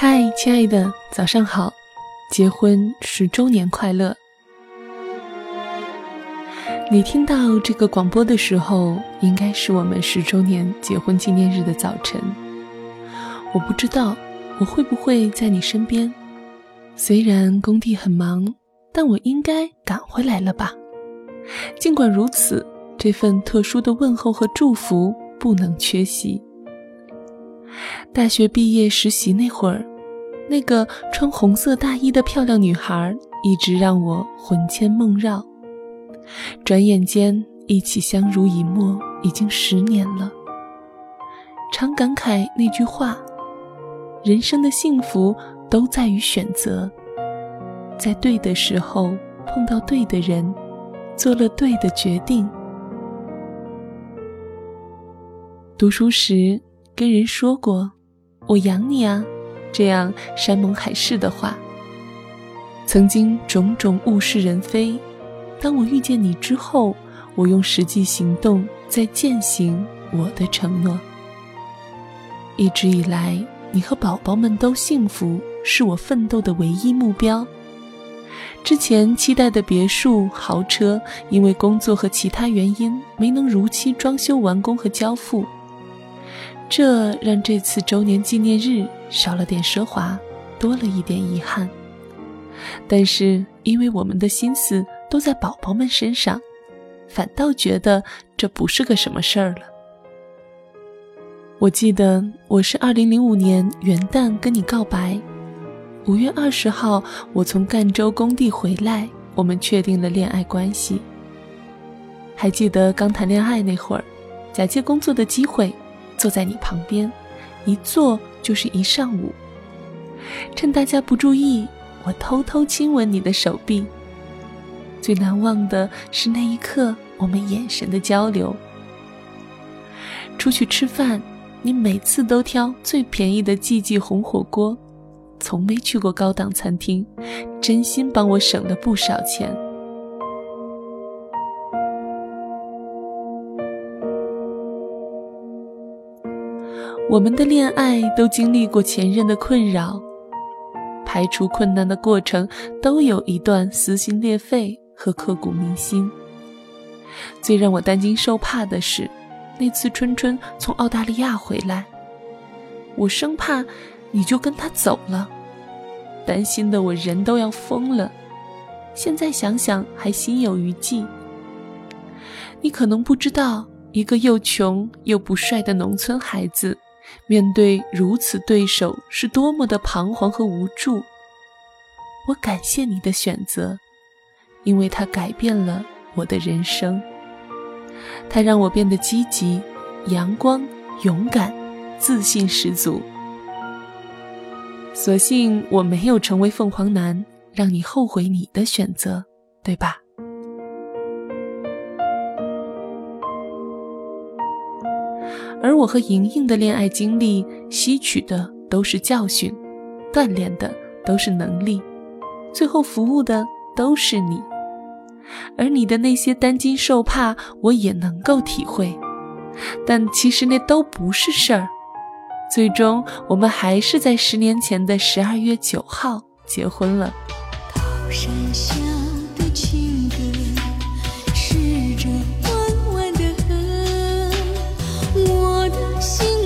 嗨，亲爱的，早上好！结婚十周年快乐！你听到这个广播的时候，应该是我们十周年结婚纪念日的早晨。我不知道我会不会在你身边，虽然工地很忙，但我应该赶回来了吧？尽管如此，这份特殊的问候和祝福不能缺席。大学毕业实习那会儿，那个穿红色大衣的漂亮女孩一直让我魂牵梦绕。转眼间，一起相濡以沫已经十年了。常感慨那句话：人生的幸福都在于选择，在对的时候碰到对的人，做了对的决定。读书时。跟人说过“我养你啊”这样山盟海誓的话。曾经种种物是人非，当我遇见你之后，我用实际行动在践行我的承诺。一直以来，你和宝宝们都幸福，是我奋斗的唯一目标。之前期待的别墅、豪车，因为工作和其他原因，没能如期装修完工和交付。这让这次周年纪念日少了点奢华，多了一点遗憾。但是因为我们的心思都在宝宝们身上，反倒觉得这不是个什么事儿了。我记得我是二零零五年元旦跟你告白，五月二十号我从赣州工地回来，我们确定了恋爱关系。还记得刚谈恋爱那会儿，假借工作的机会。坐在你旁边，一坐就是一上午。趁大家不注意，我偷偷亲吻你的手臂。最难忘的是那一刻我们眼神的交流。出去吃饭，你每次都挑最便宜的季季红火锅，从没去过高档餐厅，真心帮我省了不少钱。我们的恋爱都经历过前任的困扰，排除困难的过程都有一段撕心裂肺和刻骨铭心。最让我担惊受怕的是，那次春春从澳大利亚回来，我生怕你就跟他走了，担心的我人都要疯了。现在想想还心有余悸。你可能不知道，一个又穷又不帅的农村孩子。面对如此对手，是多么的彷徨和无助。我感谢你的选择，因为它改变了我的人生。它让我变得积极、阳光、勇敢、自信十足。所幸我没有成为凤凰男，让你后悔你的选择，对吧？我和莹莹的恋爱经历，吸取的都是教训，锻炼的都是能力，最后服务的都是你。而你的那些担惊受怕，我也能够体会，但其实那都不是事儿。最终，我们还是在十年前的十二月九号结婚了山下的情。心。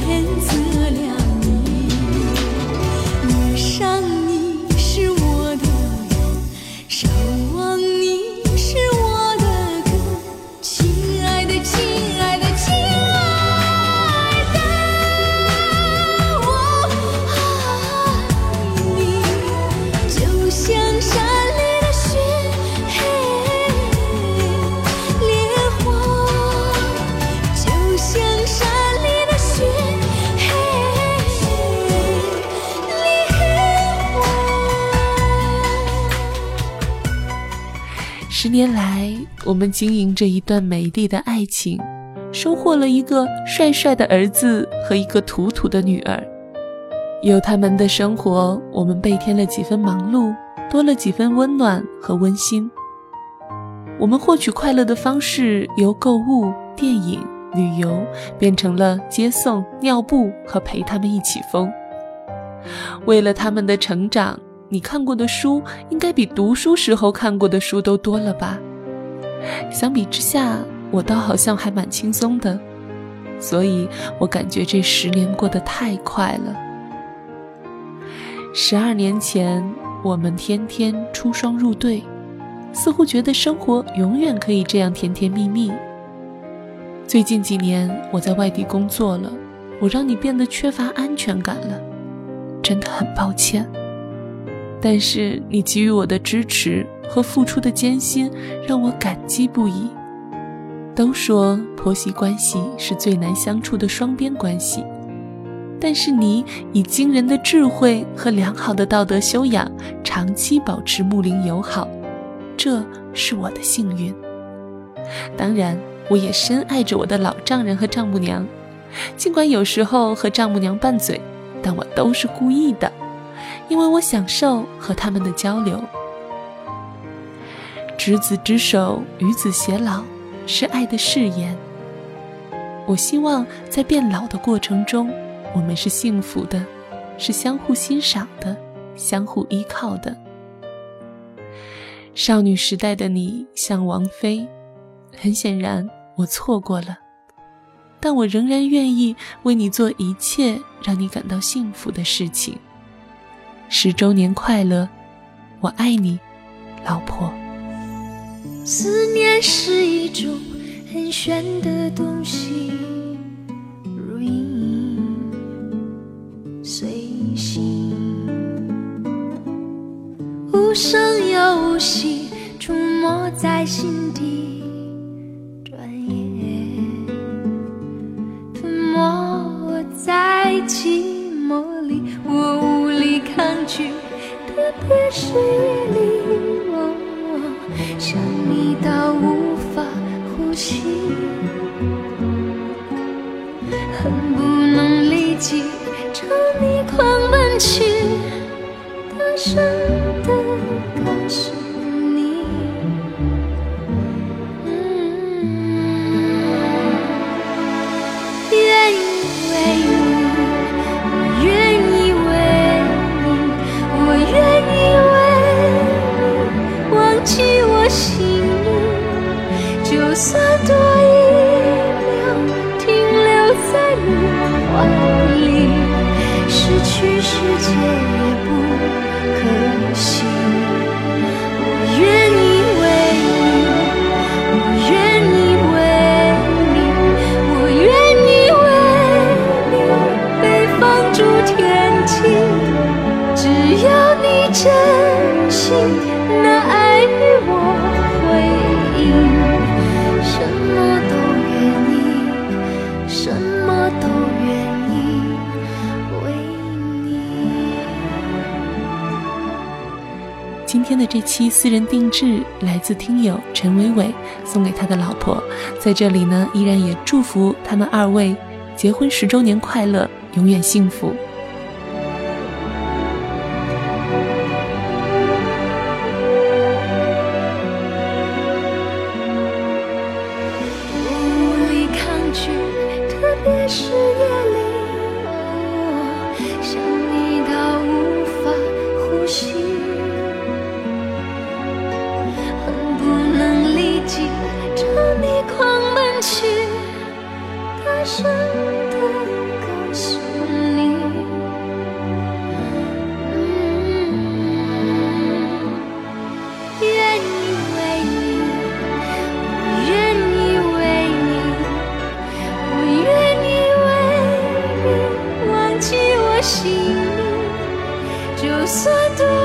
天赐良年来，我们经营着一段美丽的爱情，收获了一个帅帅的儿子和一个土土的女儿。有他们的生活，我们倍添了几分忙碌，多了几分温暖和温馨。我们获取快乐的方式由购物、电影、旅游变成了接送、尿布和陪他们一起疯。为了他们的成长，你看过的书应该比读书时候看过的书都多了吧？相比之下，我倒好像还蛮轻松的，所以我感觉这十年过得太快了。十二年前，我们天天出双入对，似乎觉得生活永远可以这样甜甜蜜蜜。最近几年，我在外地工作了，我让你变得缺乏安全感了，真的很抱歉。但是你给予我的支持和付出的艰辛，让我感激不已。都说婆媳关系是最难相处的双边关系。但是你以惊人的智慧和良好的道德修养，长期保持睦邻友好，这是我的幸运。当然，我也深爱着我的老丈人和丈母娘，尽管有时候和丈母娘拌嘴，但我都是故意的，因为我享受和他们的交流。执子之手，与子偕老，是爱的誓言。我希望在变老的过程中。我们是幸福的，是相互欣赏的，相互依靠的。少女时代的你像王菲，很显然我错过了，但我仍然愿意为你做一切让你感到幸福的事情。十周年快乐，我爱你，老婆。思念是一种很玄的东西。如影随形无声又无息，出没在心底，特别是夜什么都愿意为你。今天的这期私人定制来自听友陈伟伟送给他的老婆，在这里呢，依然也祝福他们二位结婚十周年快乐，永远幸福。去大声的告诉你。愿意为你我愿意为你我愿意为你忘记我姓名就算多